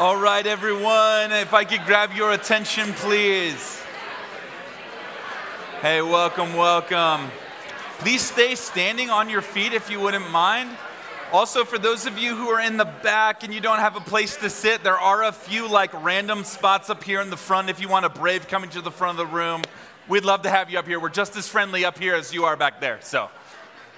All right, everyone, if I could grab your attention, please. Hey, welcome, welcome. Please stay standing on your feet if you wouldn't mind. Also, for those of you who are in the back and you don't have a place to sit, there are a few like random spots up here in the front if you want to brave coming to the front of the room. We'd love to have you up here. We're just as friendly up here as you are back there. So,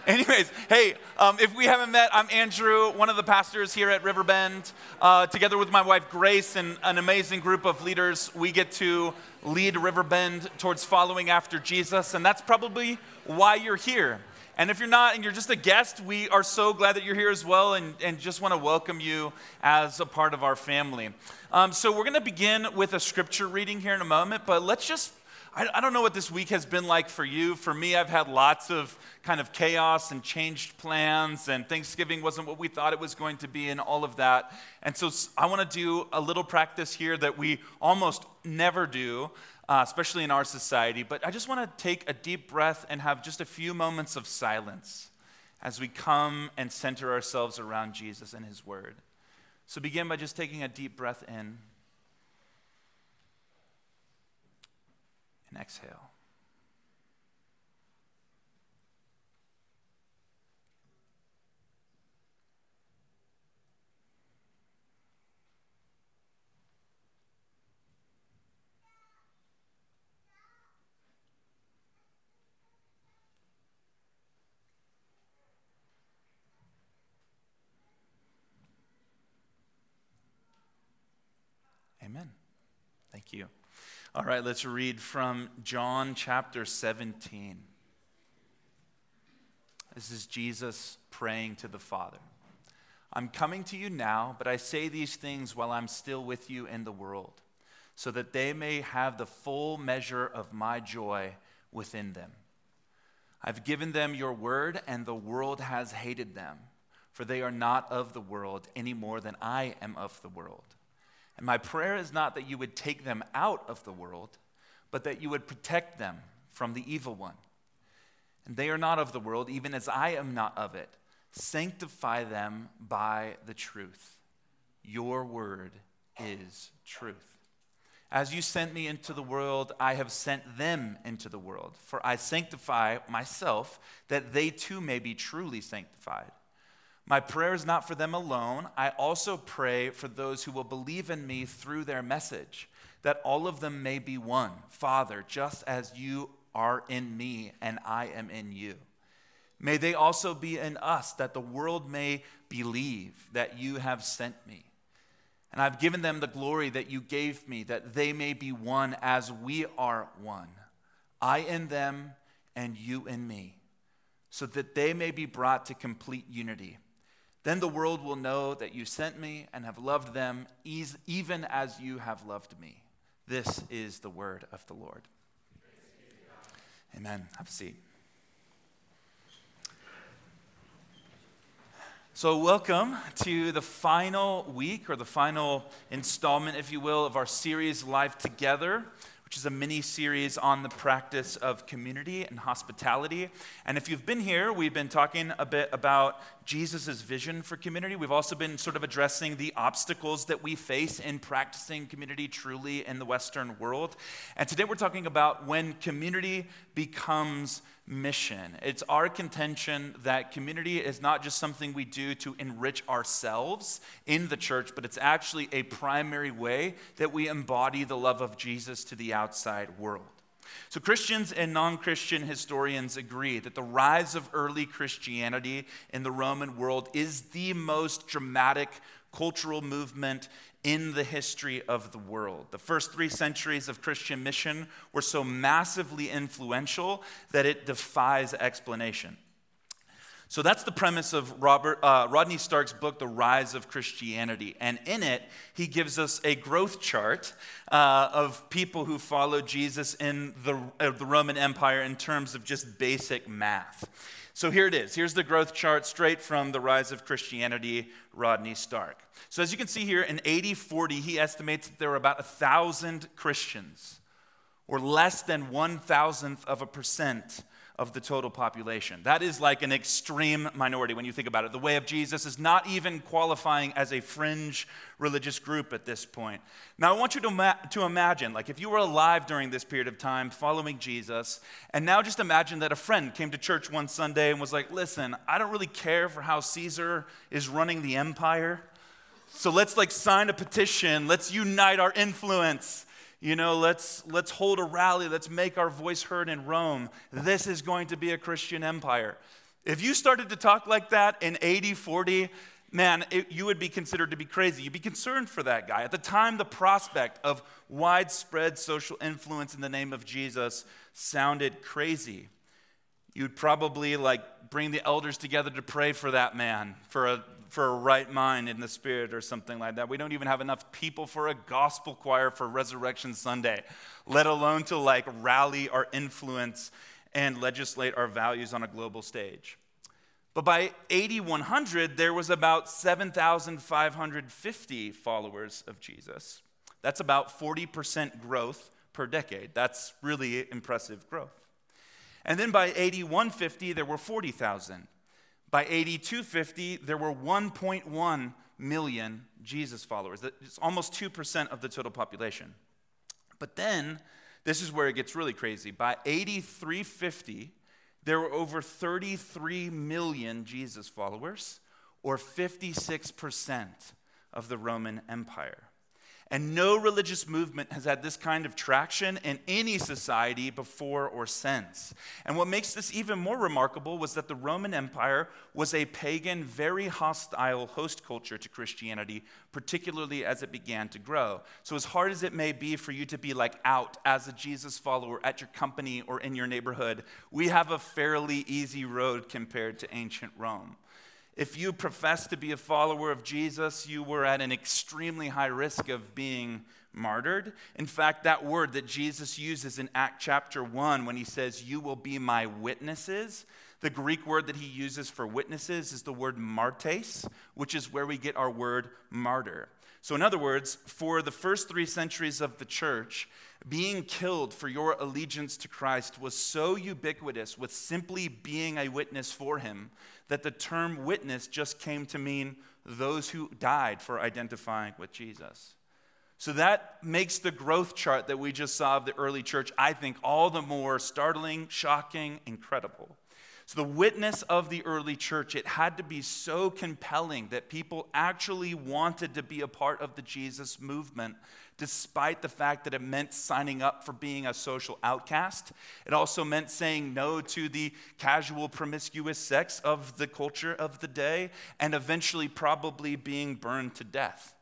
Anyways, hey, um, if we haven't met, I'm Andrew, one of the pastors here at Riverbend. Uh, together with my wife Grace and an amazing group of leaders, we get to lead Riverbend towards following after Jesus, and that's probably why you're here. And if you're not and you're just a guest, we are so glad that you're here as well and, and just want to welcome you as a part of our family. Um, so, we're going to begin with a scripture reading here in a moment, but let's just I, I don't know what this week has been like for you. For me, I've had lots of kind of chaos and changed plans, and Thanksgiving wasn't what we thought it was going to be, and all of that. And so I want to do a little practice here that we almost never do. Uh, especially in our society, but I just want to take a deep breath and have just a few moments of silence as we come and center ourselves around Jesus and His Word. So begin by just taking a deep breath in and exhale. Amen. Thank you. All right, let's read from John chapter 17. This is Jesus praying to the Father. I'm coming to you now, but I say these things while I'm still with you in the world, so that they may have the full measure of my joy within them. I've given them your word, and the world has hated them, for they are not of the world any more than I am of the world. And my prayer is not that you would take them out of the world, but that you would protect them from the evil one. And they are not of the world, even as I am not of it. Sanctify them by the truth. Your word is truth. As you sent me into the world, I have sent them into the world. For I sanctify myself, that they too may be truly sanctified. My prayer is not for them alone. I also pray for those who will believe in me through their message, that all of them may be one. Father, just as you are in me and I am in you. May they also be in us, that the world may believe that you have sent me. And I've given them the glory that you gave me, that they may be one as we are one. I in them and you in me, so that they may be brought to complete unity. Then the world will know that you sent me and have loved them even as you have loved me. This is the word of the Lord. Amen. Have a seat. So, welcome to the final week or the final installment, if you will, of our series Life Together which is a mini series on the practice of community and hospitality. And if you've been here, we've been talking a bit about Jesus' vision for community. We've also been sort of addressing the obstacles that we face in practicing community truly in the Western world. And today we're talking about when community becomes mission. It's our contention that community is not just something we do to enrich ourselves in the church, but it's actually a primary way that we embody the love of Jesus to the outside world. So, Christians and non Christian historians agree that the rise of early Christianity in the Roman world is the most dramatic cultural movement in the history of the world. The first three centuries of Christian mission were so massively influential that it defies explanation. So that's the premise of Robert, uh, Rodney Stark's book, The Rise of Christianity. And in it, he gives us a growth chart uh, of people who followed Jesus in the, uh, the Roman Empire in terms of just basic math. So here it is. Here's the growth chart straight from The Rise of Christianity, Rodney Stark. So as you can see here, in AD 40, he estimates that there were about a thousand Christians, or less than one thousandth of a percent of the total population. That is like an extreme minority when you think about it. The way of Jesus is not even qualifying as a fringe religious group at this point. Now, I want you to, to imagine, like, if you were alive during this period of time following Jesus, and now just imagine that a friend came to church one Sunday and was like, listen, I don't really care for how Caesar is running the empire. So let's like sign a petition. Let's unite our influence. You know, let's, let's hold a rally. Let's make our voice heard in Rome. This is going to be a Christian empire. If you started to talk like that in 80, 40, man, it, you would be considered to be crazy. You'd be concerned for that guy. At the time, the prospect of widespread social influence in the name of Jesus sounded crazy. You'd probably like bring the elders together to pray for that man, for a for a right mind in the spirit or something like that. We don't even have enough people for a gospel choir for Resurrection Sunday, let alone to like rally our influence and legislate our values on a global stage. But by 8100, there was about 7,550 followers of Jesus. That's about 40% growth per decade. That's really impressive growth. And then by 8150, there were 40,000. By 8250, there were 1.1 million Jesus followers. It's almost 2% of the total population. But then, this is where it gets really crazy. By 8350, there were over 33 million Jesus followers, or 56% of the Roman Empire. And no religious movement has had this kind of traction in any society before or since. And what makes this even more remarkable was that the Roman Empire was a pagan, very hostile host culture to Christianity, particularly as it began to grow. So, as hard as it may be for you to be like out as a Jesus follower at your company or in your neighborhood, we have a fairly easy road compared to ancient Rome. If you profess to be a follower of Jesus, you were at an extremely high risk of being martyred. In fact, that word that Jesus uses in Act chapter 1 when he says, You will be my witnesses, the Greek word that he uses for witnesses is the word martes, which is where we get our word martyr. So, in other words, for the first three centuries of the church, being killed for your allegiance to Christ was so ubiquitous with simply being a witness for him that the term witness just came to mean those who died for identifying with Jesus. So that makes the growth chart that we just saw of the early church, I think, all the more startling, shocking, incredible. So, the witness of the early church, it had to be so compelling that people actually wanted to be a part of the Jesus movement, despite the fact that it meant signing up for being a social outcast. It also meant saying no to the casual, promiscuous sex of the culture of the day, and eventually probably being burned to death.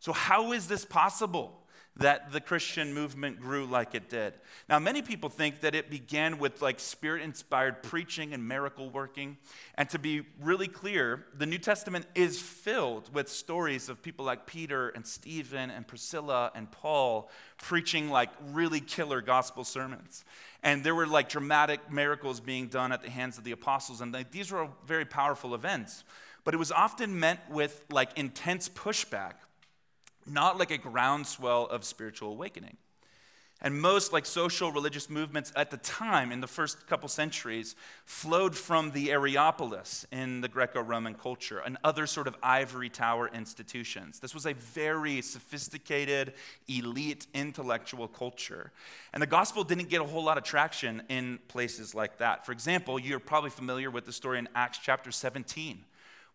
So, how is this possible? That the Christian movement grew like it did. Now, many people think that it began with like spirit inspired preaching and miracle working. And to be really clear, the New Testament is filled with stories of people like Peter and Stephen and Priscilla and Paul preaching like really killer gospel sermons. And there were like dramatic miracles being done at the hands of the apostles. And these were very powerful events. But it was often meant with like intense pushback not like a groundswell of spiritual awakening. And most like social religious movements at the time in the first couple centuries flowed from the Areopolis in the Greco-Roman culture and other sort of ivory tower institutions. This was a very sophisticated, elite intellectual culture. And the gospel didn't get a whole lot of traction in places like that. For example, you're probably familiar with the story in Acts chapter 17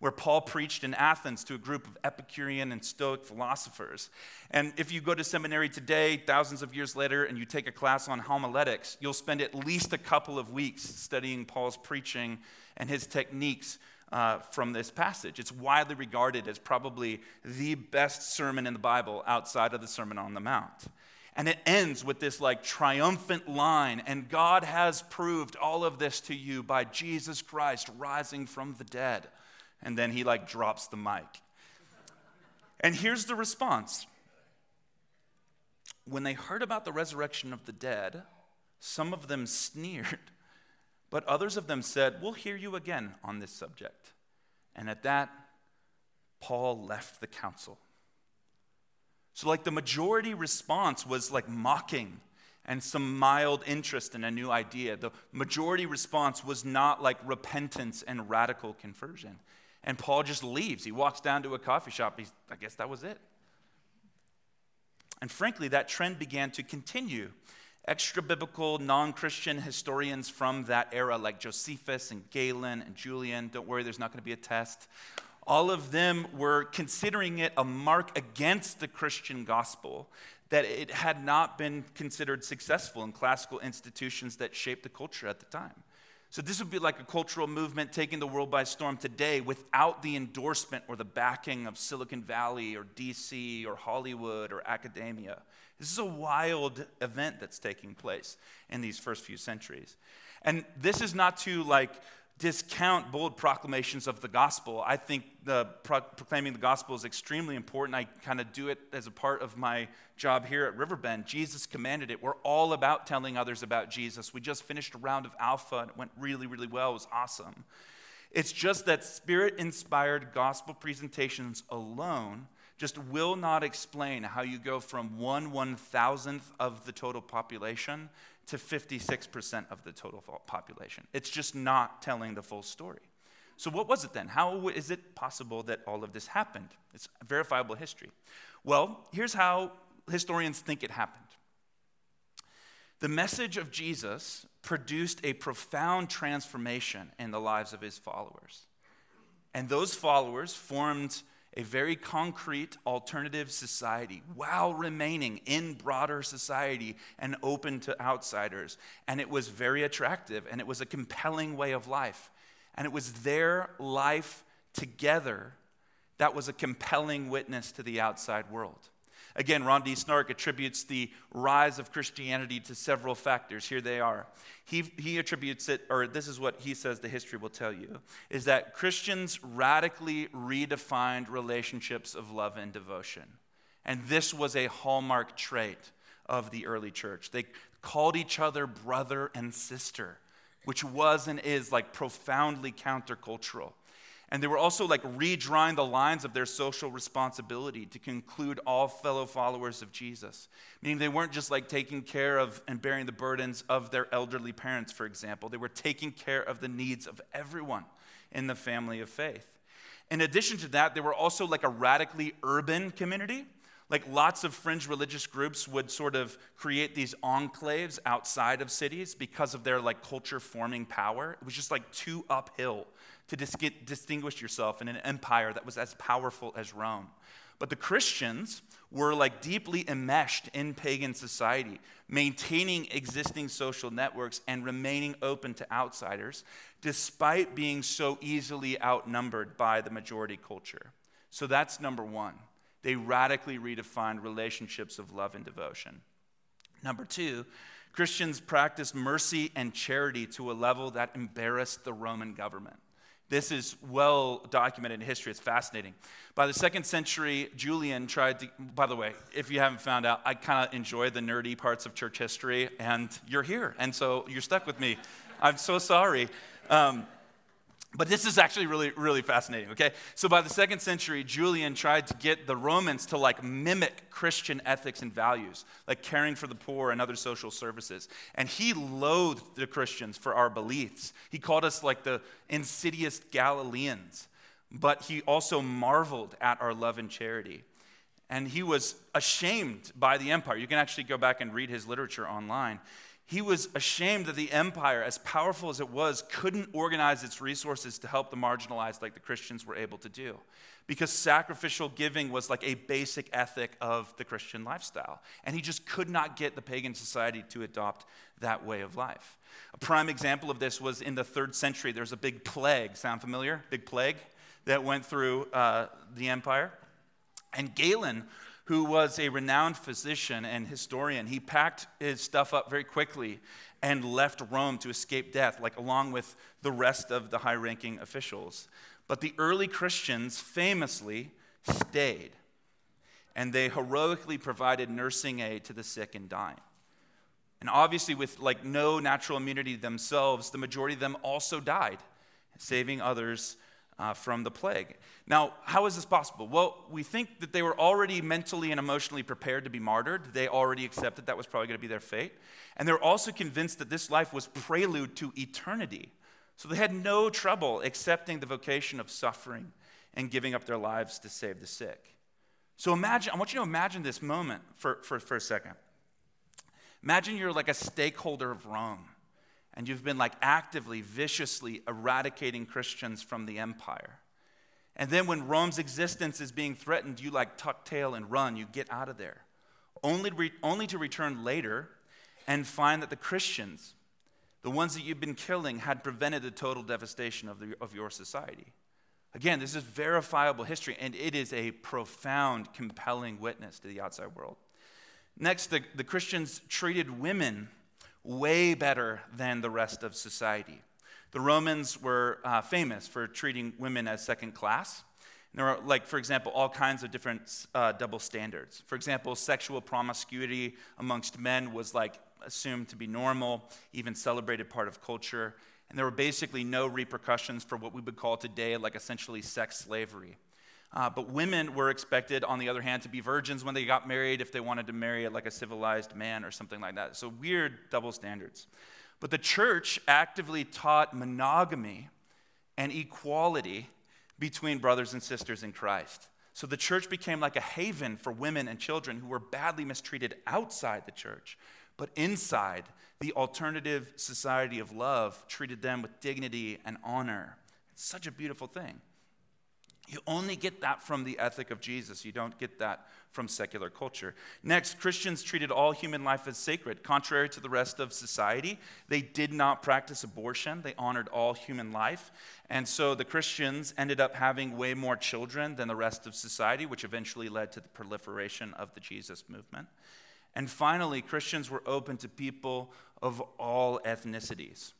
where Paul preached in Athens to a group of Epicurean and Stoic philosophers. And if you go to seminary today, thousands of years later, and you take a class on homiletics, you'll spend at least a couple of weeks studying Paul's preaching and his techniques uh, from this passage. It's widely regarded as probably the best sermon in the Bible outside of the Sermon on the Mount. And it ends with this like triumphant line, and God has proved all of this to you by Jesus Christ rising from the dead and then he like drops the mic. And here's the response. When they heard about the resurrection of the dead, some of them sneered, but others of them said, We'll hear you again on this subject. And at that, Paul left the council. So, like, the majority response was like mocking and some mild interest in a new idea. The majority response was not like repentance and radical conversion. And Paul just leaves. He walks down to a coffee shop. He's, I guess that was it. And frankly, that trend began to continue. Extra biblical, non Christian historians from that era, like Josephus and Galen and Julian, don't worry, there's not going to be a test. All of them were considering it a mark against the Christian gospel that it had not been considered successful in classical institutions that shaped the culture at the time. So, this would be like a cultural movement taking the world by storm today without the endorsement or the backing of Silicon Valley or DC or Hollywood or academia. This is a wild event that's taking place in these first few centuries. And this is not to like discount bold proclamations of the gospel. I think the pro- proclaiming the gospel is extremely important. I kind of do it as a part of my job here at Riverbend. Jesus commanded it. We're all about telling others about Jesus. We just finished a round of Alpha and it went really, really well. It was awesome. It's just that spirit inspired gospel presentations alone just will not explain how you go from one one thousandth of the total population to 56% of the total population. It's just not telling the full story. So, what was it then? How is it possible that all of this happened? It's verifiable history. Well, here's how historians think it happened the message of Jesus produced a profound transformation in the lives of his followers. And those followers formed a very concrete alternative society while remaining in broader society and open to outsiders. And it was very attractive and it was a compelling way of life. And it was their life together that was a compelling witness to the outside world. Again, Rodney Stark attributes the rise of Christianity to several factors. Here they are. He, he attributes it, or this is what he says the history will tell you, is that Christians radically redefined relationships of love and devotion. And this was a hallmark trait of the early church. They called each other brother and sister, which was and is like profoundly countercultural. And they were also like redrawing the lines of their social responsibility to conclude all fellow followers of Jesus. Meaning they weren't just like taking care of and bearing the burdens of their elderly parents, for example. They were taking care of the needs of everyone in the family of faith. In addition to that, they were also like a radically urban community. Like lots of fringe religious groups would sort of create these enclaves outside of cities because of their like culture forming power. It was just like too uphill to dis- distinguish yourself in an empire that was as powerful as Rome. But the Christians were like deeply enmeshed in pagan society, maintaining existing social networks and remaining open to outsiders, despite being so easily outnumbered by the majority culture. So that's number one. They radically redefined relationships of love and devotion. Number two, Christians practiced mercy and charity to a level that embarrassed the Roman government. This is well documented in history. It's fascinating. By the second century, Julian tried to, by the way, if you haven't found out, I kind of enjoy the nerdy parts of church history, and you're here, and so you're stuck with me. I'm so sorry. Um, but this is actually really, really fascinating, okay? So by the second century, Julian tried to get the Romans to like mimic Christian ethics and values, like caring for the poor and other social services. And he loathed the Christians for our beliefs. He called us like the insidious Galileans, but he also marveled at our love and charity. And he was ashamed by the empire. You can actually go back and read his literature online. He was ashamed that the empire, as powerful as it was, couldn't organize its resources to help the marginalized like the Christians were able to do. Because sacrificial giving was like a basic ethic of the Christian lifestyle. And he just could not get the pagan society to adopt that way of life. A prime example of this was in the third century. There's a big plague. Sound familiar? Big plague that went through uh, the empire. And Galen who was a renowned physician and historian, he packed his stuff up very quickly and left Rome to escape death, like along with the rest of the high ranking officials. But the early Christians famously stayed, and they heroically provided nursing aid to the sick and dying. And obviously, with like no natural immunity themselves, the majority of them also died, saving others uh, from the plague. Now, how is this possible? Well, we think that they were already mentally and emotionally prepared to be martyred. They already accepted that was probably going to be their fate. And they were also convinced that this life was prelude to eternity. So they had no trouble accepting the vocation of suffering and giving up their lives to save the sick. So imagine, I want you to imagine this moment for, for, for a second. Imagine you're like a stakeholder of Rome and you've been like actively, viciously eradicating Christians from the empire. And then when Rome's existence is being threatened, you like tuck tail and run, you get out of there, only re- only to return later and find that the Christians, the ones that you've been killing, had prevented the total devastation of, the, of your society. Again, this is verifiable history, and it is a profound, compelling witness to the outside world. Next, the, the Christians treated women way better than the rest of society. The Romans were uh, famous for treating women as second class. there are, like, for example, all kinds of different uh, double standards. For example, sexual promiscuity amongst men was like assumed to be normal, even celebrated part of culture. And there were basically no repercussions for what we would call today, like essentially sex slavery. Uh, but women were expected, on the other hand, to be virgins when they got married if they wanted to marry like a civilized man or something like that. So weird double standards. But the church actively taught monogamy and equality between brothers and sisters in Christ. So the church became like a haven for women and children who were badly mistreated outside the church. But inside, the alternative society of love treated them with dignity and honor. It's such a beautiful thing. You only get that from the ethic of Jesus. You don't get that from secular culture. Next, Christians treated all human life as sacred. Contrary to the rest of society, they did not practice abortion, they honored all human life. And so the Christians ended up having way more children than the rest of society, which eventually led to the proliferation of the Jesus movement. And finally, Christians were open to people of all ethnicities.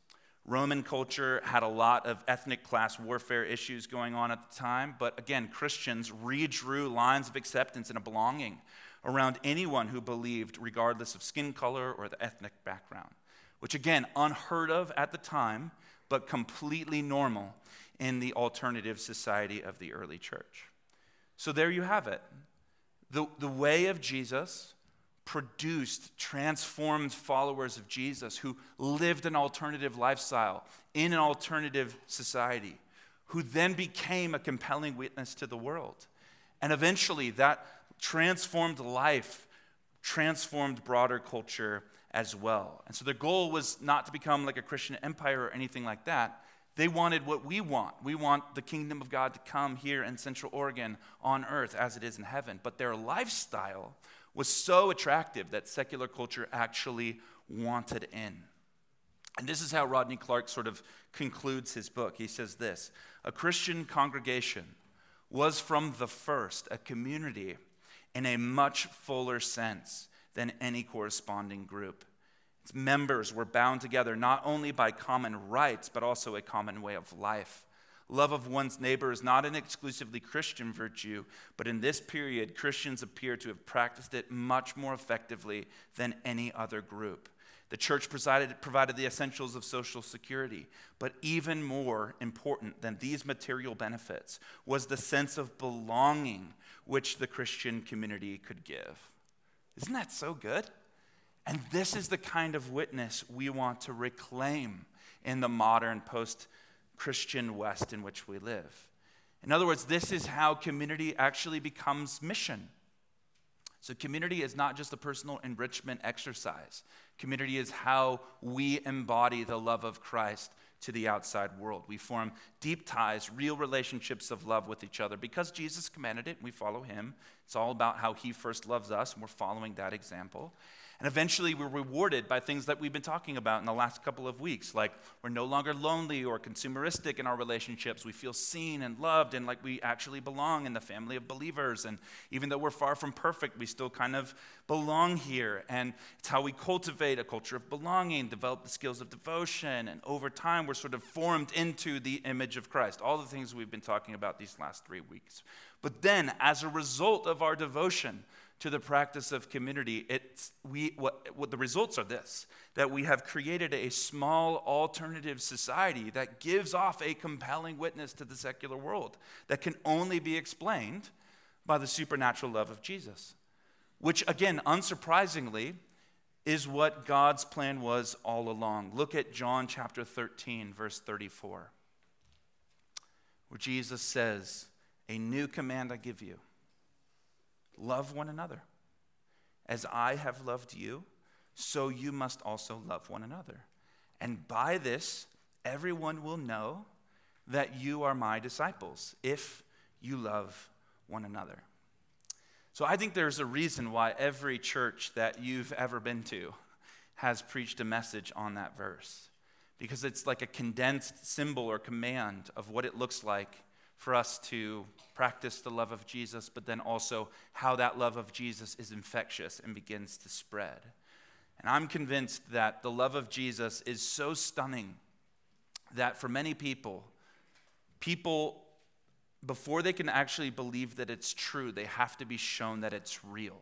Roman culture had a lot of ethnic class warfare issues going on at the time, but again, Christians redrew lines of acceptance and a belonging around anyone who believed, regardless of skin color or the ethnic background, which again, unheard of at the time, but completely normal in the alternative society of the early church. So there you have it. The, the way of Jesus produced transformed followers of Jesus who lived an alternative lifestyle in an alternative society, who then became a compelling witness to the world. And eventually, that transformed life transformed broader culture as well. And so their goal was not to become like a Christian empire or anything like that. They wanted what we want. We want the kingdom of God to come here in Central Oregon on earth as it is in heaven. But their lifestyle was so attractive that secular culture actually wanted in. And this is how Rodney Stark sort of concludes his book. He says this A Christian congregation was from the first a community in a much fuller sense than any corresponding group. Its members were bound together not only by common rights, but also a common way of life. Love of one's neighbor is not an exclusively Christian virtue, but in this period, Christians appear to have practiced it much more effectively than any other group. The church provided, provided the essentials of social security, but even more important than these material benefits was the sense of belonging which the Christian community could give. Isn't that so good? And this is the kind of witness we want to reclaim in the modern post Christian West in which we live. In other words, this is how community actually becomes mission. So, community is not just a personal enrichment exercise. Community is how we embody the love of Christ to the outside world. We form deep ties, real relationships of love with each other because Jesus commanded it and we follow him. It's all about how he first loves us and we're following that example. And eventually, we're rewarded by things that we've been talking about in the last couple of weeks. Like, we're no longer lonely or consumeristic in our relationships. We feel seen and loved and like we actually belong in the family of believers. And even though we're far from perfect, we still kind of belong here. And it's how we cultivate a culture of belonging, develop the skills of devotion. And over time, we're sort of formed into the image of Christ. All the things we've been talking about these last three weeks. But then, as a result of our devotion, to the practice of community, it's, we, what, what the results are this that we have created a small alternative society that gives off a compelling witness to the secular world that can only be explained by the supernatural love of Jesus. Which, again, unsurprisingly, is what God's plan was all along. Look at John chapter 13, verse 34, where Jesus says, A new command I give you love one another. As I have loved you, so you must also love one another. And by this, everyone will know that you are my disciples, if you love one another. So I think there's a reason why every church that you've ever been to has preached a message on that verse. Because it's like a condensed symbol or command of what it looks like for us to practice the love of Jesus, but then also how that love of Jesus is infectious and begins to spread. And I'm convinced that the love of Jesus is so stunning that for many people, people, before they can actually believe that it's true, they have to be shown that it's real.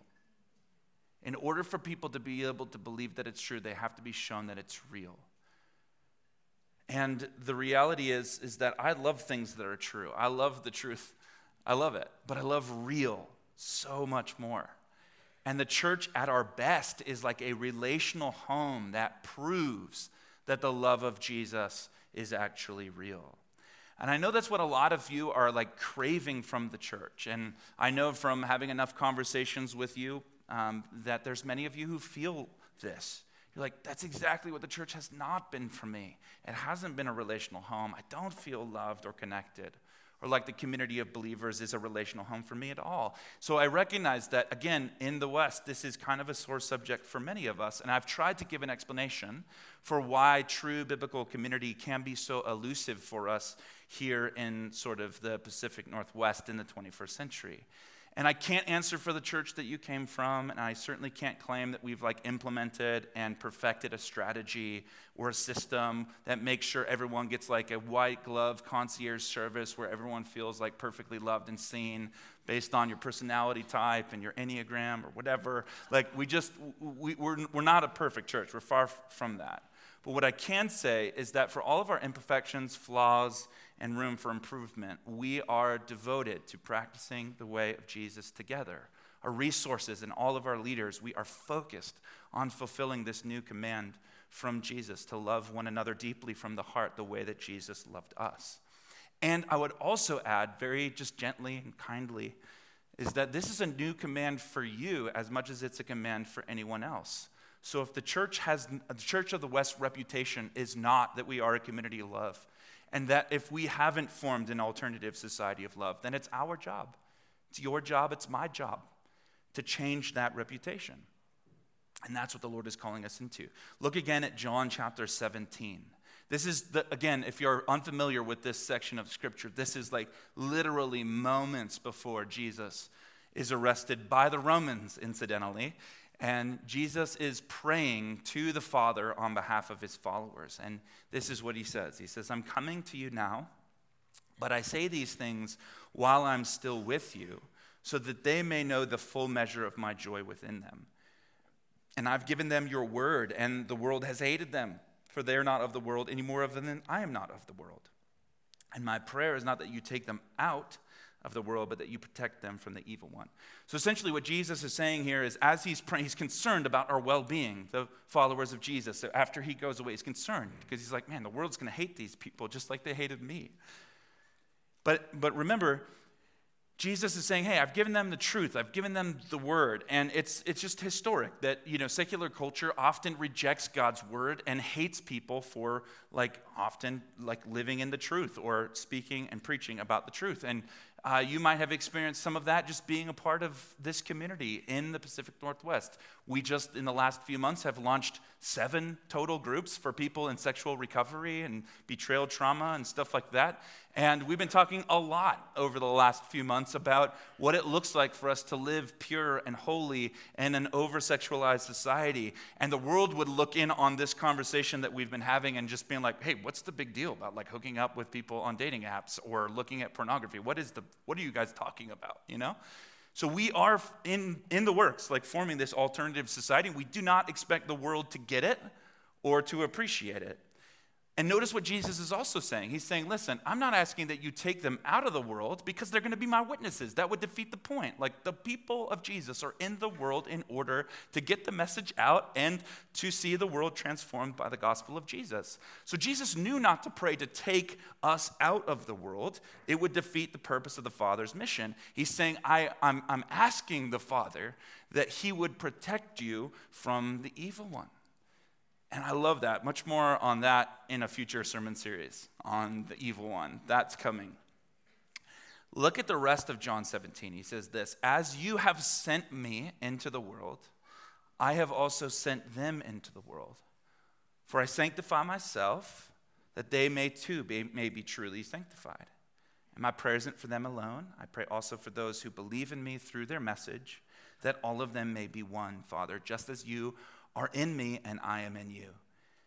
In order for people to be able to believe that it's true, they have to be shown that it's real. And the reality is, is that I love things that are true. I love the truth. I love it. But I love real so much more. And the church at our best is like a relational home that proves that the love of Jesus is actually real. And I know that's what a lot of you are like craving from the church. And I know from having enough conversations with you um, that there's many of you who feel this. You're like, that's exactly what the church has not been for me. It hasn't been a relational home. I don't feel loved or connected. Or like the community of believers is a relational home for me at all. So I recognize that, again, in the West, this is kind of a sore subject for many of us. And I've tried to give an explanation for why true biblical community can be so elusive for us here in sort of the Pacific Northwest in the 21st century. And I can't answer for the church that you came from, and I certainly can't claim that we've like implemented and perfected a strategy or a system that makes sure everyone gets like a white glove concierge service where everyone feels like perfectly loved and seen based on your personality type and your enneagram or whatever. Like we just we, we're, we're not a perfect church. We're far from that. But what I can say is that for all of our imperfections, flaws, and room for improvement, we are devoted to practicing the way of Jesus together. Our resources and all of our leaders, we are focused on fulfilling this new command from Jesus to love one another deeply from the heart, the way that Jesus loved us. And I would also add, very just gently and kindly, is that this is a new command for you as much as it's a command for anyone else. So if the church has the Church of the West reputation is not that we are a community of love, and that if we haven't formed an alternative society of love, then it's our job. It's your job, it's my job to change that reputation. And that's what the Lord is calling us into. Look again at John chapter 17. This is, the, again, if you're unfamiliar with this section of scripture, this is like literally moments before Jesus is arrested by the Romans, incidentally. And Jesus is praying to the Father on behalf of his followers. And this is what he says He says, I'm coming to you now, but I say these things while I'm still with you, so that they may know the full measure of my joy within them. And I've given them your word, and the world has hated them, for they are not of the world any more than I am not of the world. And my prayer is not that you take them out of the world, but that you protect them from the evil one. So essentially, what Jesus is saying here is as he's praying, he's concerned about our well being, the followers of Jesus. So after he goes away, he's concerned because he's like, man, the world's going to hate these people just like they hated me. But, but remember, Jesus is saying, hey, I've given them the truth, I've given them the word. And it's, it's just historic that, you know, secular culture often rejects God's word and hates people for, like, often, like, living in the truth or speaking and preaching about the truth. And uh, you might have experienced some of that just being a part of this community in the Pacific Northwest. We just, in the last few months, have launched seven total groups for people in sexual recovery and betrayal trauma and stuff like that. And we've been talking a lot over the last few months about what it looks like for us to live pure and holy in an over sexualized society. And the world would look in on this conversation that we've been having and just being like, hey, what's the big deal about like hooking up with people on dating apps or looking at pornography? What is the what are you guys talking about? You know? So we are in, in the works, like forming this alternative society. We do not expect the world to get it or to appreciate it. And notice what Jesus is also saying. He's saying, listen, I'm not asking that you take them out of the world because they're going to be my witnesses. That would defeat the point. Like the people of Jesus are in the world in order to get the message out and to see the world transformed by the gospel of Jesus. So Jesus knew not to pray to take us out of the world, it would defeat the purpose of the Father's mission. He's saying, I, I'm asking the Father that he would protect you from the evil one. And I love that. Much more on that in a future sermon series on the evil one. That's coming. Look at the rest of John 17. He says this As you have sent me into the world, I have also sent them into the world. For I sanctify myself, that they may too be, may be truly sanctified. And my prayer isn't for them alone. I pray also for those who believe in me through their message, that all of them may be one, Father, just as you are in me and I am in you.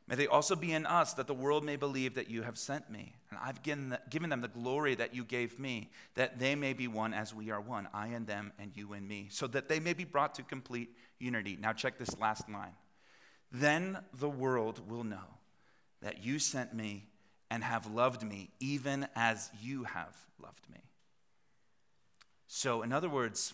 May they also be in us, that the world may believe that you have sent me. And I've given, them the glory that you gave me, that they may be one as we are one, I and them and you and me, so that they may be brought to complete unity. Now, check this last line. Then the world will know that you sent me and have loved me, even as you have loved me. So, in other words,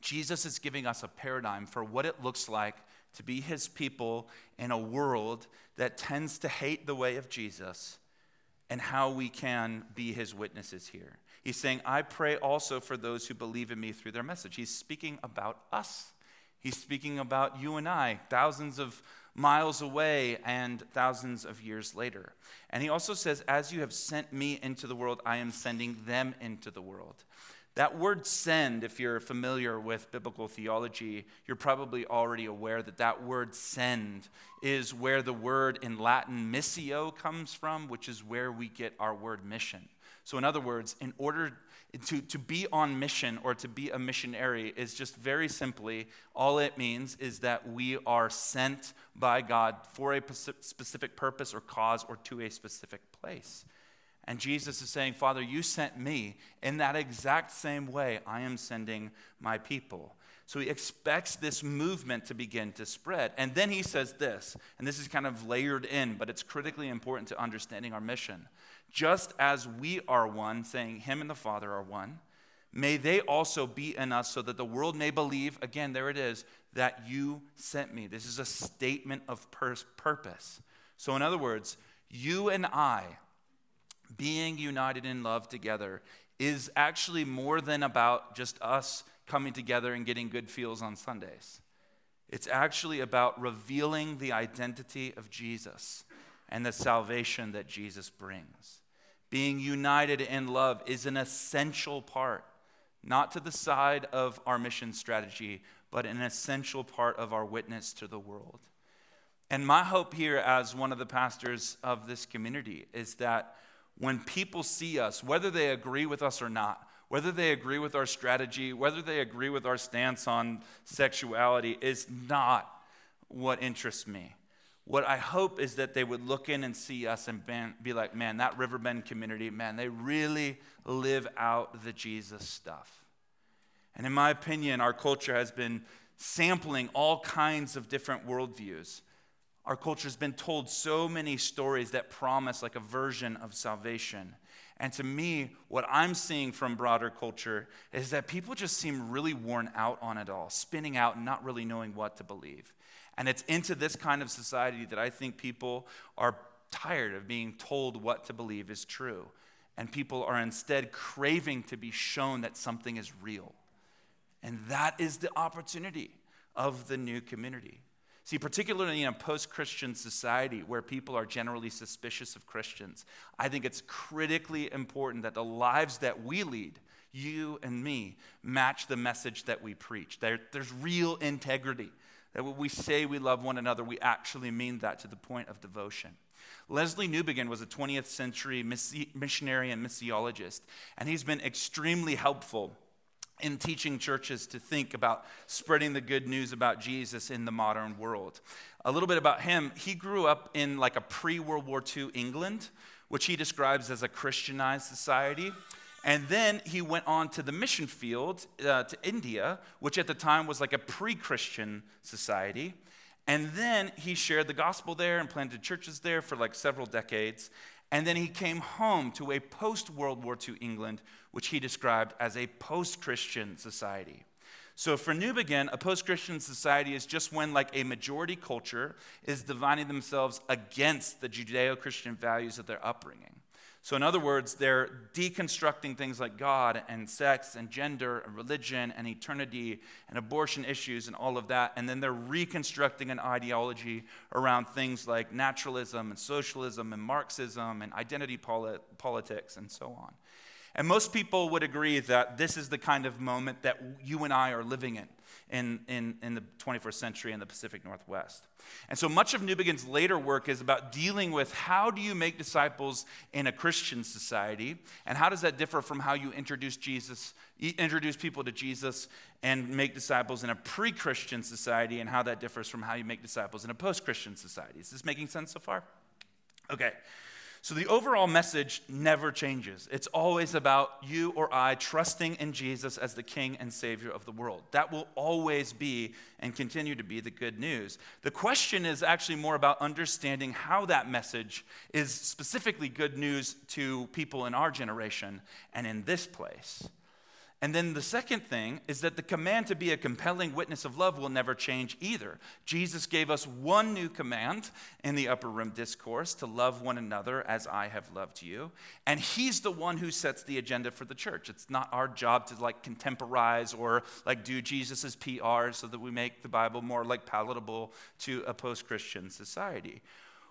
Jesus is giving us a paradigm for what it looks like to be his people in a world that tends to hate the way of Jesus and how we can be his witnesses here. He's saying, I pray also for those who believe in me through their message. He's speaking about us. He's speaking about you and I, thousands of miles away and thousands of years later. And he also says, As you have sent me into the world, I am sending them into the world. That word send, if you're familiar with biblical theology, you're probably already aware that that word send is where the word in Latin missio comes from, which is where we get our word mission. So, in other words, in order to, to be on mission or to be a missionary is just very simply all it means is that we are sent by God for a specific purpose or cause or to a specific place. And Jesus is saying, Father, you sent me. In that exact same way, I am sending my people. So he expects this movement to begin to spread. And then he says this, and this is kind of layered in, but it's critically important to understanding our mission. Just as we are one, saying him and the Father are one, may they also be in us so that the world may believe, again, there it is, that you sent me. This is a statement of purpose. So, in other words, you and I being united in love together is actually more than about just us coming together and getting good feels on Sundays. It's actually about revealing the identity of Jesus and the salvation that Jesus brings. Being united in love is an essential part, not to the side of our mission strategy, but an essential part of our witness to the world. And my hope here, as one of the pastors of this community, is that when people see us, whether they agree with us or not, whether they agree with our strategy, whether they agree with our stance on sexuality, is not what interests me. What I hope is that they would look in and see us and be like, man, that Riverbend community, man, they really live out the Jesus stuff. And in my opinion, our culture has been sampling all kinds of different worldviews our culture has been told so many stories that promise like a version of salvation. And to me, what I'm seeing from broader culture is that people just seem really worn out on it all, spinning out and not really knowing what to believe. And it's into this kind of society that I think people are tired of being told what to believe is true. And people are instead craving to be shown that something is real. And that is the opportunity of the new community. See, particularly in a post Christian society where people are generally suspicious of Christians, I think it's critically important that the lives that we lead, you and me, match the message that we preach. There, there's real integrity. That when we say we love one another, we actually mean that to the point of devotion. Lesslie Newbigin was a 20th century missionary and missiologist, and he's been extremely helpful in teaching churches to think about spreading the good news about Jesus in the modern world. A little bit about him he grew up in like a pre World War II England, which he describes as a Christianized society. And then he went on to the mission field uh, to India, which at the time was like a pre Christian society. And then he shared the gospel there and planted churches there for like several decades. And then he came home to a post World War II England, which he described as a post Christian society. So for Newbigin, a post Christian society is just when like a majority culture is dividing themselves against the Judeo Christian values of their upbringing. So, in other words, they're deconstructing things like God and sex and gender and religion and eternity and abortion issues and all of that. And then they're reconstructing an ideology around things like naturalism and socialism and Marxism and identity polit- politics and so on. And most people would agree that this is the kind of moment that you and I are living in in, in, in the 21st century in the Pacific Northwest. And so much of Newbigin's later work is about dealing with how do you make disciples in a Christian society, and how does that differ from how you introduce Jesus, introduce people to Jesus and make disciples in a pre-Christian society, and how that differs from how you make disciples in a post-Christian society. Is this making sense so far? Okay. So the overall message never changes. It's always about you or I trusting in Jesus as the King and Savior of the world. That will always be and continue to be the good news. The question is actually more about understanding how that message is specifically good news to people in our generation and in this place. And then the second thing is that the command to be a compelling witness of love will never change either. Jesus gave us one new command in the upper room discourse to love one another as I have loved you. And he's the one who sets the agenda for the church. It's not our job to like contemporize or like do Jesus's PR so that we make the Bible more like palatable to a post-Christian society.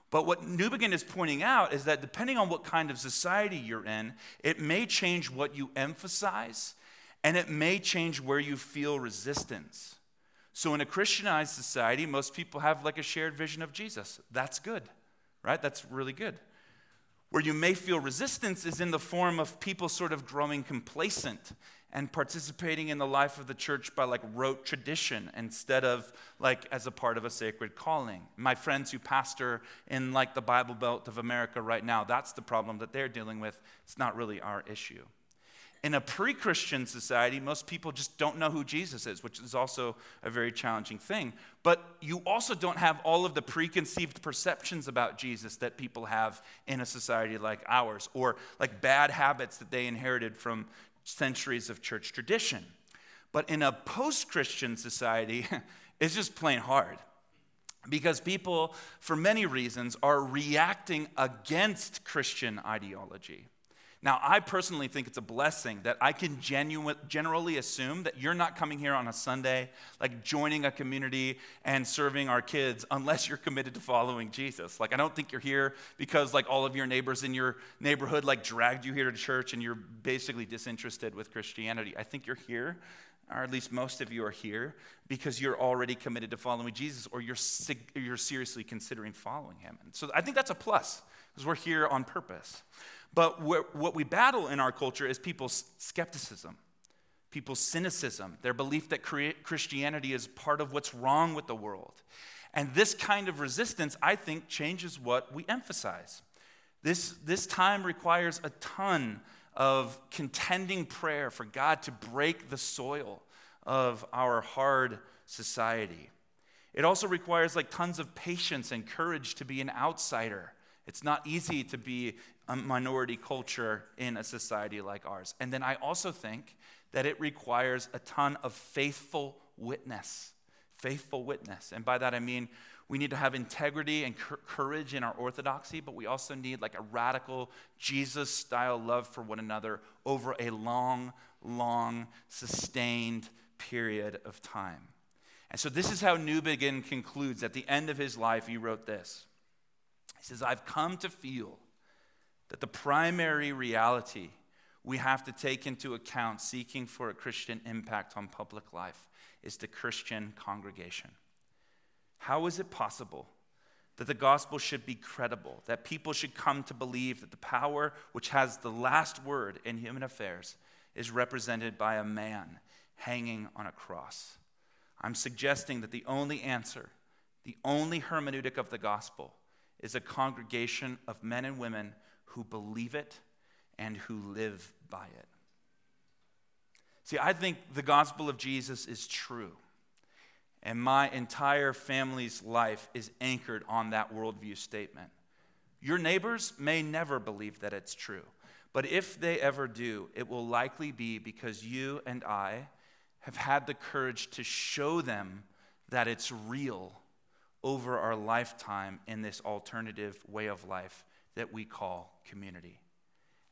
But what Newbigin is pointing out is that depending on what kind of society you're in, it may change what you emphasize and it may change where you feel resistance. So, in a Christianized society, most people have like a shared vision of Jesus. That's good, right? That's really good. Where you may feel resistance is in the form of people sort of growing complacent and participating in the life of the church by like rote tradition instead of like as a part of a sacred calling. My friends who pastor in like the Bible Belt of America right now, that's the problem that they're dealing with. It's not really our issue. In a pre Christian society, most people just don't know who Jesus is, which is also a very challenging thing. But you also don't have all of the preconceived perceptions about Jesus that people have in a society like ours, or like bad habits that they inherited from centuries of church tradition. But in a post Christian society, it's just plain hard because people, for many reasons, are reacting against Christian ideology. Now, I personally think it's a blessing that I can genu- generally assume that you're not coming here on a Sunday, like joining a community and serving our kids, unless you're committed to following Jesus. Like, I don't think you're here because, like, all of your neighbors in your neighborhood, like, dragged you here to church and you're basically disinterested with Christianity. I think you're here, or at least most of you are here, because you're already committed to following Jesus or you're, you're seriously considering following him. And so I think that's a plus, because we're here on purpose. But what we battle in our culture is people's skepticism, people's cynicism, their belief that Christianity is part of what's wrong with the world. And this kind of resistance, I think, changes what we emphasize. This, this time requires a ton of contending prayer for God to break the soil of our hard society. It also requires like tons of patience and courage to be an outsider. It's not easy to be a minority culture in a society like ours. And then I also think that it requires a ton of faithful witness. Faithful witness. And by that I mean we need to have integrity and courage in our orthodoxy, but we also need like a radical Jesus style love for one another over a long, long, sustained period of time. And so this is how Newbigin concludes. At the end of his life, he wrote this. He says, I've come to feel that the primary reality we have to take into account seeking for a Christian impact on public life is the Christian congregation. How is it possible that the gospel should be credible, that people should come to believe that the power which has the last word in human affairs is represented by a man hanging on a cross? I'm suggesting that the only answer, the only hermeneutic of the gospel, is a congregation of men and women who believe it and who live by it. See, I think the gospel of Jesus is true. And my entire family's life is anchored on that worldview statement. Your neighbors may never believe that it's true, but if they ever do, it will likely be because you and I have had the courage to show them that it's real over our lifetime in this alternative way of life that we call community.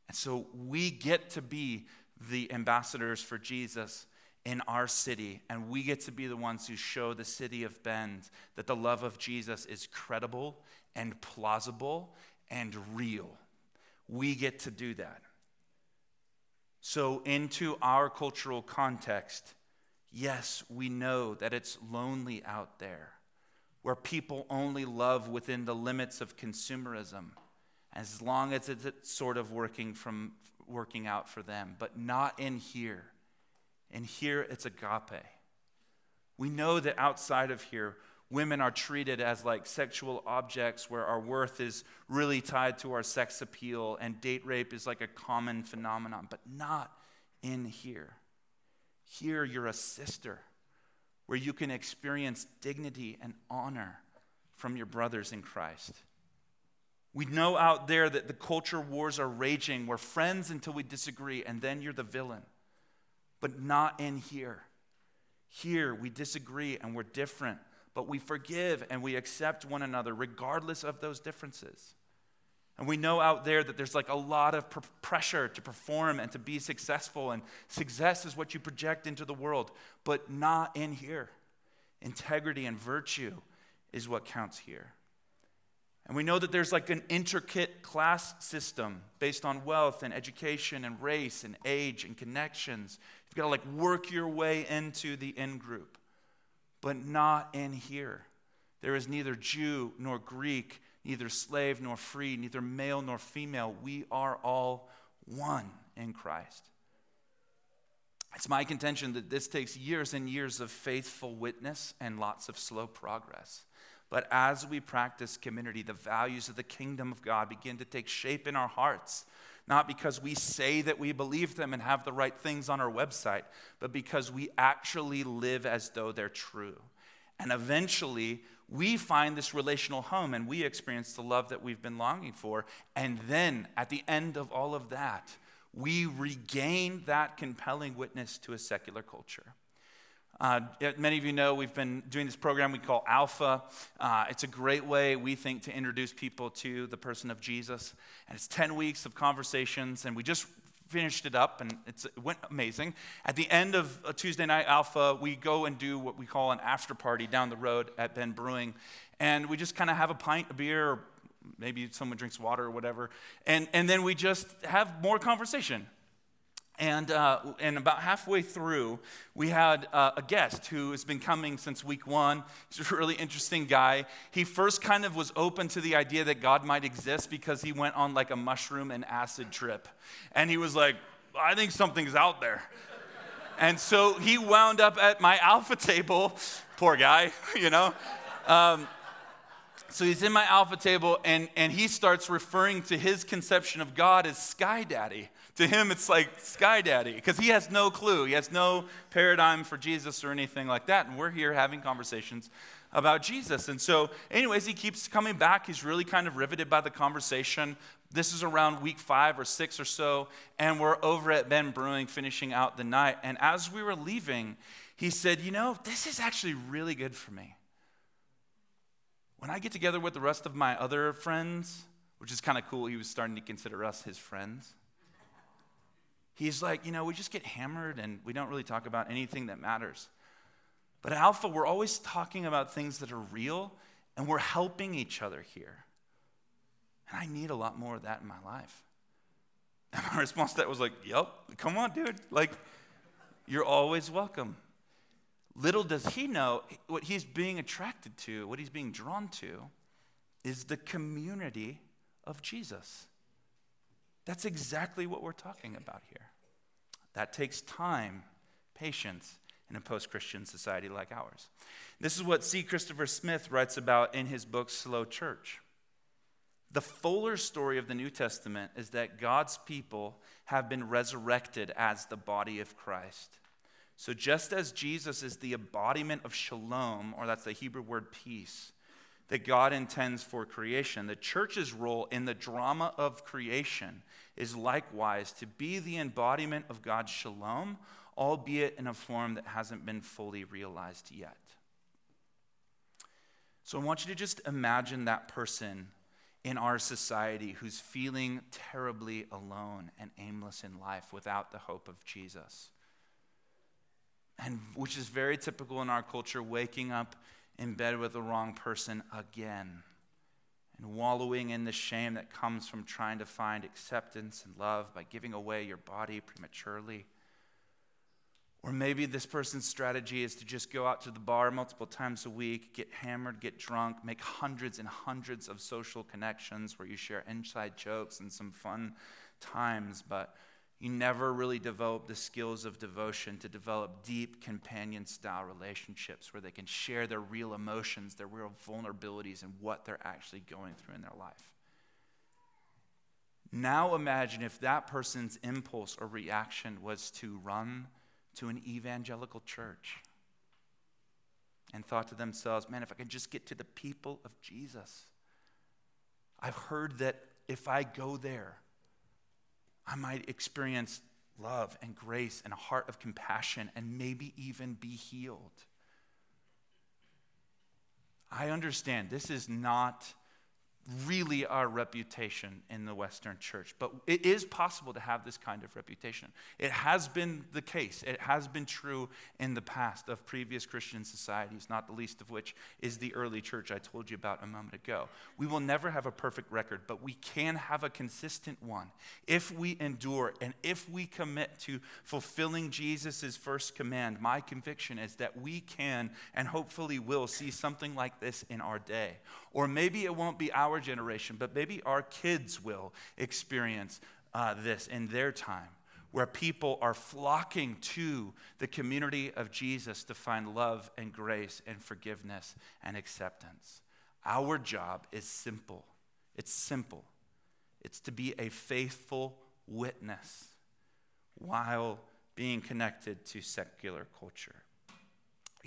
And so we get to be the ambassadors for Jesus in our city, and we get to be the ones who show the city of Bend that the love of Jesus is credible and plausible and real. We get to do that. So, into our cultural context, yes, we know that it's lonely out there where people only love within the limits of consumerism as long as it's sort of working from working out for them but not in here and here it's agape. We know that outside of here, women are treated as like sexual objects where our worth is really tied to our sex appeal and date rape is like a common phenomenon, but not in here. Here, you're a sister where you can experience dignity and honor from your brothers in Christ. We know out there that the culture wars are raging. We're friends until we disagree, and then you're the villain but not in here. Here, we disagree and we're different, but we forgive and we accept one another regardless of those differences. And we know out there that there's like a lot of pr- pressure to perform and to be successful, and success is what you project into the world, but not in here. Integrity and virtue is what counts here. And we know that there's like an intricate class system based on wealth and education and race and age and connections. You've got to like work your way into the in group, but not in here. There is neither Jew nor Greek, neither slave nor free, neither male nor female. We are all one in Christ. It's my contention that this takes years and years of faithful witness and lots of slow progress. But as we practice community, the values of the kingdom of God begin to take shape in our hearts not because we say that we believe them and have the right things on our website, but because we actually live as though they're true. And eventually, we find this relational home and we experience the love that we've been longing for. And then, at the end of all of that, we regain that compelling witness to a secular culture. Uh, many of you know we've been doing this program we call Alpha. Uh, it's a great way, we think, to introduce people to the person of Jesus. And it's 10 weeks of conversations, and we just finished it up, and it went amazing. At the end of a Tuesday night Alpha, we go and do what we call an after party down the road at Bend Brewing. And we just kind of have a pint of beer, or maybe someone drinks water or whatever. And, and then we just have more conversation. And, uh, and about halfway through, we had uh, a guest who has been coming since week one. He's a really interesting guy. He first kind of was open to the idea that God might exist because he went on like a mushroom and acid trip. And he was like, I think something's out there. and so he wound up at my alpha table. Poor guy, you know. Um, so he's in my alpha table and, and he starts referring to his conception of God as Sky Daddy. To him, it's like Sky Daddy, because he has no clue. He has no paradigm for Jesus or anything like that. And we're here having conversations about Jesus. And so, anyways, he keeps coming back. He's really kind of riveted by the conversation. This is around week five or six or so. And we're over at Bend Brewing finishing out the night. And as we were leaving, he said, You know, this is actually really good for me. When I get together with the rest of my other friends, which is kind of cool, he was starting to consider us his friends. He's like, you know, we just get hammered and we don't really talk about anything that matters. But Alpha, we're always talking about things that are real and we're helping each other here. And I need a lot more of that in my life. And my response to that was like, yep, come on, dude. Like, you're always welcome. Little does he know what he's being attracted to, what he's being drawn to, is the community of Jesus. That's exactly what we're talking about here. That takes time, patience, in a post Christian society like ours. This is what C. Christopher Smith writes about in his book, Slow Church. The fuller story of the New Testament is that God's people have been resurrected as the body of Christ. So, just as Jesus is the embodiment of shalom, or that's the Hebrew word peace, that God intends for creation, the church's role in the drama of creation is likewise to be the embodiment of God's shalom, albeit in a form that hasn't been fully realized yet. So I want you to just imagine that person in our society who's feeling terribly alone and aimless in life without the hope of Jesus. And which is very typical in our culture, waking up in bed with the wrong person again and wallowing in the shame that comes from trying to find acceptance and love by giving away your body prematurely. Or maybe this person's strategy is to just go out to the bar multiple times a week, get hammered, get drunk, make hundreds and hundreds of social connections where you share inside jokes and some fun times, but you never really develop the skills of devotion to develop deep companion style relationships where they can share their real emotions, their real vulnerabilities, and what they're actually going through in their life. Now imagine if that person's impulse or reaction was to run to an evangelical church and thought to themselves, man, if I can just get to the people of Jesus. I've heard that if I go there, I might experience love and grace and a heart of compassion and maybe even be healed. I understand this is not really our reputation in the Western church. But it is possible to have this kind of reputation. It has been the case, it has been true in the past of previous Christian societies, not the least of which is the early church I told you about a moment ago. We will never have a perfect record, but we can have a consistent one if we endure and if we commit to fulfilling Jesus' first command. My conviction is that we can and hopefully will see something like this in our day. Or maybe it won't be our generation, but maybe our kids will experience uh, this in their time, where people are flocking to the community of Jesus to find love and grace and forgiveness and acceptance. Our job is simple. It's simple. It's to be a faithful witness while being connected to secular culture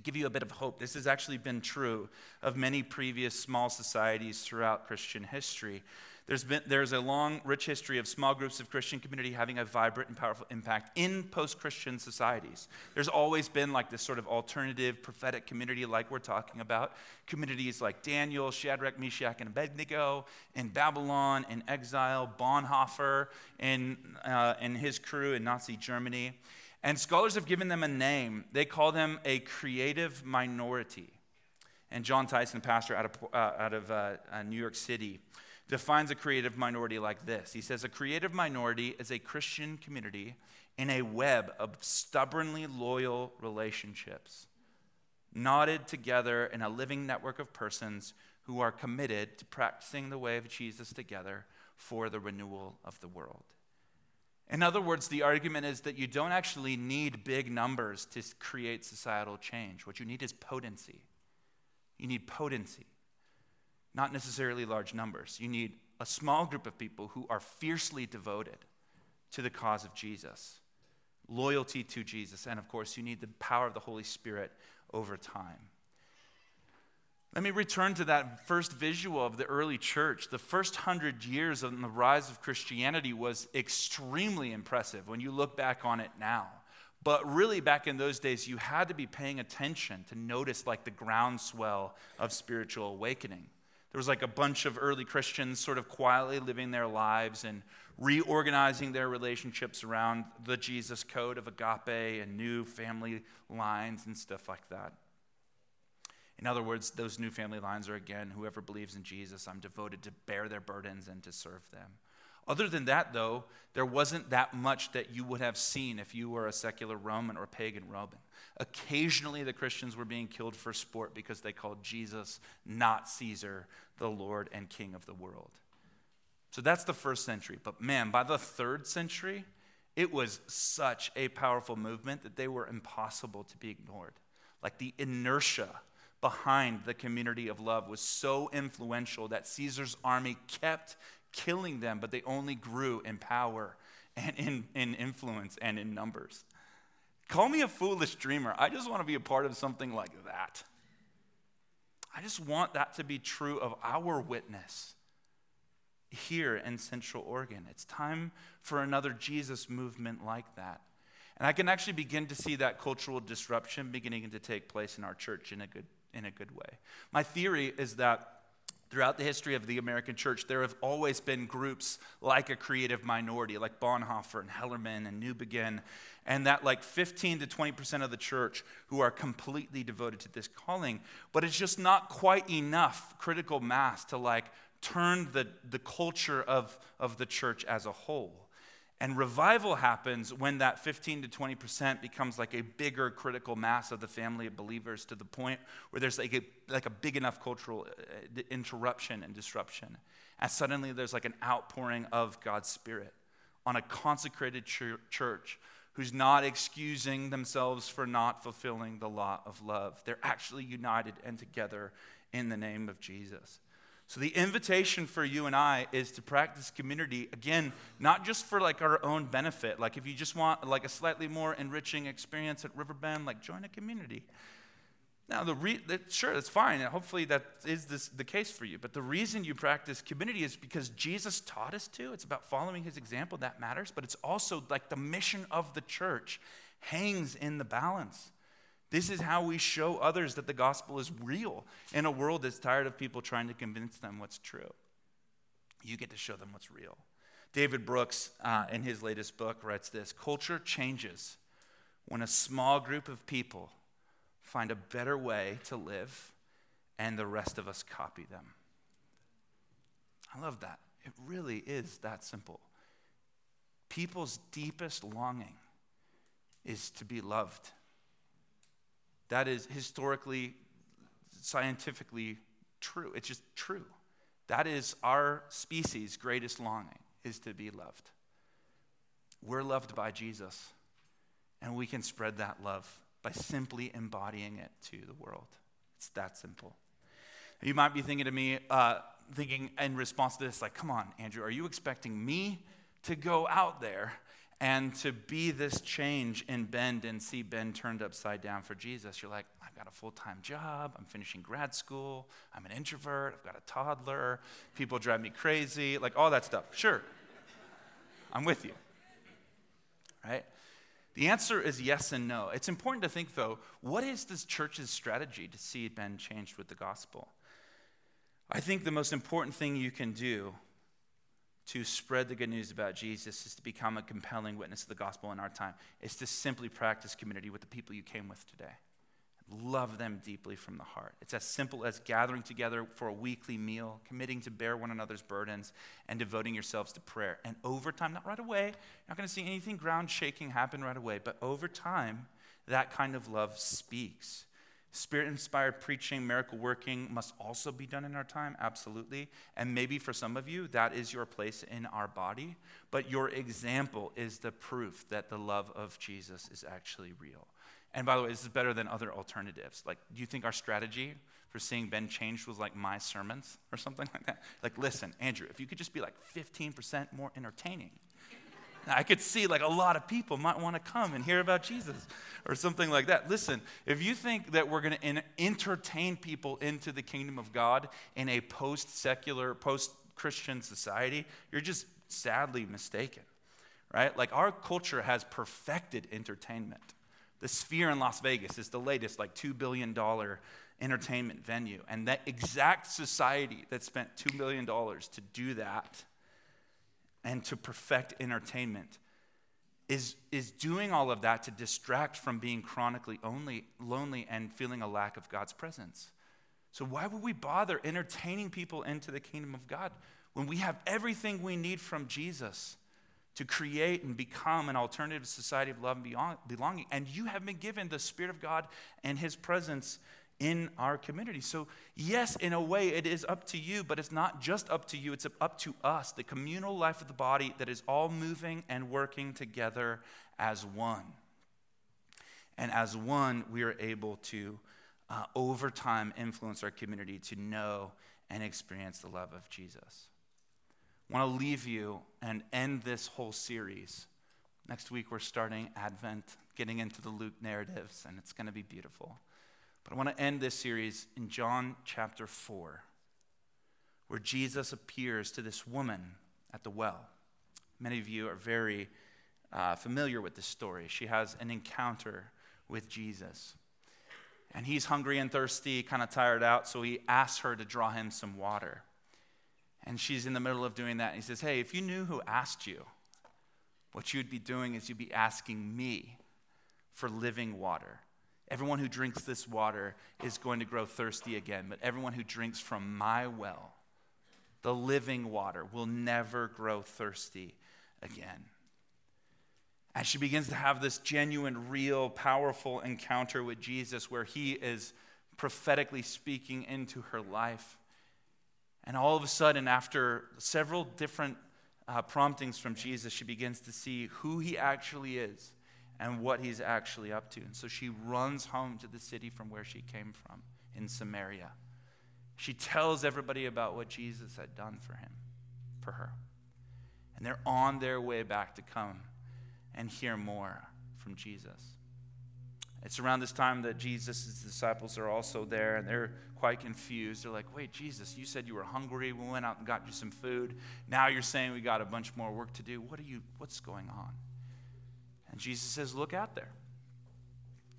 give you a bit of hope. This has actually been true of many previous small societies throughout Christian history. There's, been, there's a long, rich history of small groups of Christian community having a vibrant and powerful impact in post Christian societies. There's always been like this sort of alternative prophetic community, like we're talking about. Communities like Daniel, Shadrach, Meshach, and Abednego in Babylon, in exile, Bonhoeffer and, uh, and his crew in Nazi Germany. And scholars have given them a name. They call them a creative minority. And Jon Tyson, pastor out of, uh, out of uh, uh, New York City, defines a creative minority like this He says, A creative minority is a Christian community in a web of stubbornly loyal relationships, knotted together in a living network of persons who are committed to practicing the way of Jesus together for the renewal of the world. In other words, the argument is that you don't actually need big numbers to create societal change. What you need is potency. You need potency, not necessarily large numbers. You need a small group of people who are fiercely devoted to the cause of Jesus, loyalty to Jesus, and of course, you need the power of the Holy Spirit over time. Let me return to that first visual of the early church. The first hundred years of the rise of Christianity was extremely impressive when you look back on it now. But really, back in those days, you had to be paying attention to notice like the groundswell of spiritual awakening. There was like a bunch of early Christians sort of quietly living their lives and reorganizing their relationships around the Jesus code of agape and new family lines and stuff like that. In other words, those new family lines are again, whoever believes in Jesus, I'm devoted to bear their burdens and to serve them. Other than that, though, there wasn't that much that you would have seen if you were a secular Roman or pagan Roman. Occasionally, the Christians were being killed for sport because they called Jesus not Caesar, the Lord and King of the world. So that's the first century. But man, by the third century, it was such a powerful movement that they were impossible to be ignored. Like the inertia behind the community of love was so influential that Caesar's army kept killing them, but they only grew in power and in, in influence and in numbers. Call me a foolish dreamer. I just want to be a part of something like that. I just want that to be true of our witness here in Central Oregon. It's time for another Jesus movement like that. And I can actually begin to see that cultural disruption beginning to take place in our church in a good, in a good way. My theory is that throughout the history of the American church, there have always been groups like a creative minority, like Bonhoeffer and Hellerman and Newbigin, and that like 15 to 20% of the church who are completely devoted to this calling. But it's just not quite enough critical mass to like turn the, the culture of, of the church as a whole. And revival happens when that 15 to 20% becomes like a bigger critical mass of the family of believers to the point where there's like a, like a big enough cultural uh, interruption and disruption. And suddenly there's like an outpouring of God's Spirit on a consecrated church who's not excusing themselves for not fulfilling the law of love. They're actually united and together in the name of Jesus. So the invitation for you and I is to practice community again, not just for like our own benefit. Like if you just want like a slightly more enriching experience at Riverbend, like join a community. Now, the re- that, sure, that's fine. And hopefully, that is this, the case for you. But the reason you practice community is because Jesus taught us to. It's about following his example. That matters. But it's also like the mission of the church hangs in the balance. This is how we show others that the gospel is real in a world that's tired of people trying to convince them what's true. You get to show them what's real. David Brooks, uh, in his latest book, writes this Culture changes when a small group of people find a better way to live and the rest of us copy them. I love that. It really is that simple. People's deepest longing is to be loved that is historically, scientifically true. It's just true. That is our species' greatest longing, is to be loved. We're loved by Jesus, and we can spread that love by simply embodying it to the world. It's that simple. You might be thinking to me, uh, thinking in response to this, like, come on, Andrew, are you expecting me to go out there and to be this change in Bend and see Bend turned upside down for Jesus, you're like, I've got a full time job. I'm finishing grad school. I'm an introvert. I've got a toddler. People drive me crazy, like all that stuff. Sure. I'm with you. Right? The answer is yes and no. It's important to think, though, what is this church's strategy to see Bend changed with the gospel? I think the most important thing you can do to spread the good news about Jesus is to become a compelling witness of the gospel in our time. It's to simply practice community with the people you came with today. Love them deeply from the heart. It's as simple as gathering together for a weekly meal, committing to bear one another's burdens, and devoting yourselves to prayer. And over time, not right away, you're not going to see anything ground shaking happen right away, but over time, that kind of love speaks. Spirit inspired preaching, miracle working must also be done in our time, absolutely. And maybe for some of you, that is your place in our body. But your example is the proof that the love of Jesus is actually real. And by the way, this is better than other alternatives. Like, do you think our strategy for seeing Bend changed was like my sermons or something like that? Like, listen, Andrew, if you could just be like 15% more entertaining, I could see like a lot of people might want to come and hear about Jesus or something like that. Listen, if you think that we're going to entertain people into the kingdom of God in a post secular, post Christian society, you're just sadly mistaken, right? Like our culture has perfected entertainment. The Sphere in Las Vegas is the latest, like $2 billion entertainment venue. And that exact society that spent $2 million to do that and to perfect entertainment is, is doing all of that to distract from being chronically only, lonely and feeling a lack of God's presence. So, why would we bother entertaining people into the kingdom of God when we have everything we need from Jesus to create and become an alternative society of love and belonging? And you have been given the Spirit of God and His presence in our community. So, yes, in a way, it is up to you, but it's not just up to you, it's up to us, the communal life of the body that is all moving and working together as one. And as one, we are able to, uh, over time, influence our community to know and experience the love of Jesus. I want to leave you and end this whole series Next week, we're starting Advent, getting into the Luke narratives, and it's going to be beautiful. But I want to end this series in John chapter 4, where Jesus appears to this woman at the well. Many of you are very uh, familiar with this story. She has an encounter with Jesus. And he's hungry and thirsty, kind of tired out, so he asks her to draw him some water. And she's in the middle of doing that. And he says, Hey, if you knew who asked you, what you'd be doing is you'd be asking me for living water. Everyone who drinks this water is going to grow thirsty again, but everyone who drinks from my well, the living water, will never grow thirsty again. As she begins to have this genuine, real, powerful encounter with Jesus where he is prophetically speaking into her life. And all of a sudden, after several different uh, promptings from Jesus, she begins to see who he actually is and what he's actually up to. And so she runs home to the city from where she came from in Samaria. She tells everybody about what Jesus had done for him, for her. And they're on their way back to come and hear more from Jesus. It's around this time that Jesus' disciples are also there, and they're quite confused. They're like, Wait, Jesus, you said you were hungry. We went out and got you some food. Now you're saying we got a bunch more work to do. What are you, what's going on? And Jesus says, Look out there.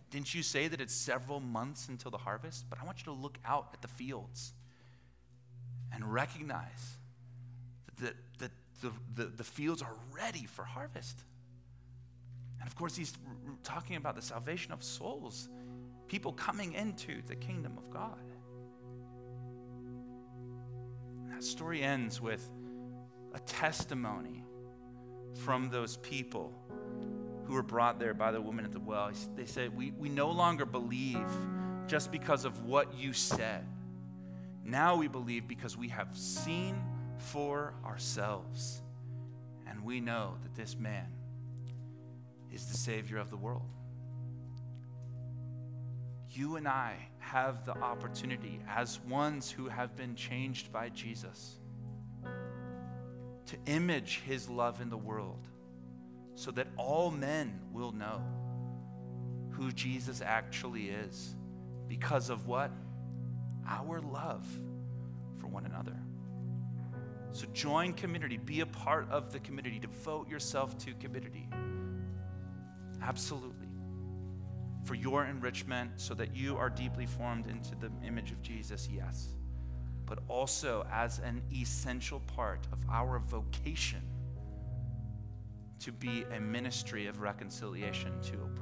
Didn't you say that it's several months until the harvest? But I want you to look out at the fields and recognize that, that the, the, the fields are ready for harvest. And of course, he's talking about the salvation of souls, people coming into the kingdom of God. And that story ends with a testimony from those people who were brought there by the woman at the well. They said, We, we no longer believe just because of what you said. Now we believe because we have seen for ourselves. And we know that this man is the Savior of the world. You and I have the opportunity, as ones who have been changed by Jesus, to image his love in the world so that all men will know who Jesus actually is because of what? Our love for one another. So join community, be a part of the community, devote yourself to community. Absolutely. For your enrichment, so that you are deeply formed into the image of Jesus, yes. But also as an essential part of our vocation to be a ministry of reconciliation to a broad